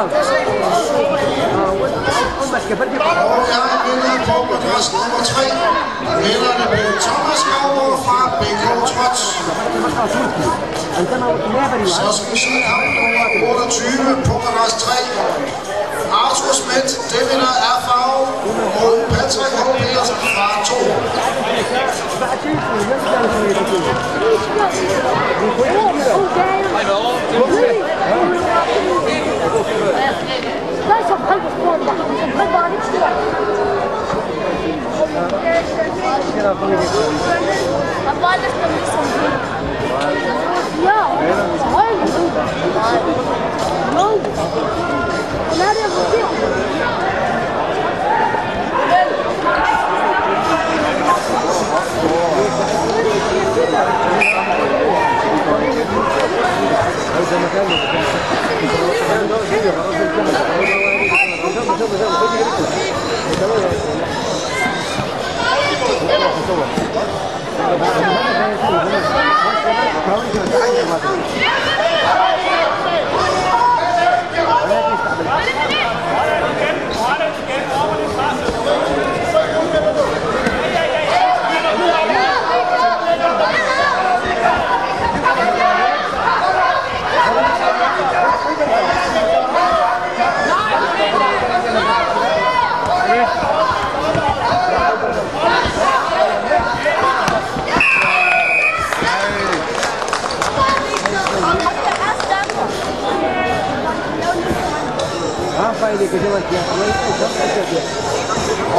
Og jeg vinder på madras nummer 3. Vinderne blev Thomas Gavgaard fra BK Trots. Så skal vi se kamp nummer 28 på madras 3. Arthur Schmidt, det vinder er farve mod Patrick H. Petersen fra 2. era comigo. A bola também são Olha! Não! Nada é você! Yeah.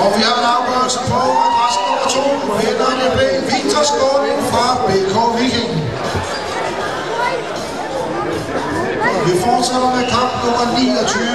Og vi har en afgørelse på madras nummer 2. Vinderne blev Victor Skåning fra BK Viking. Vi fortsætter med kamp nummer 29.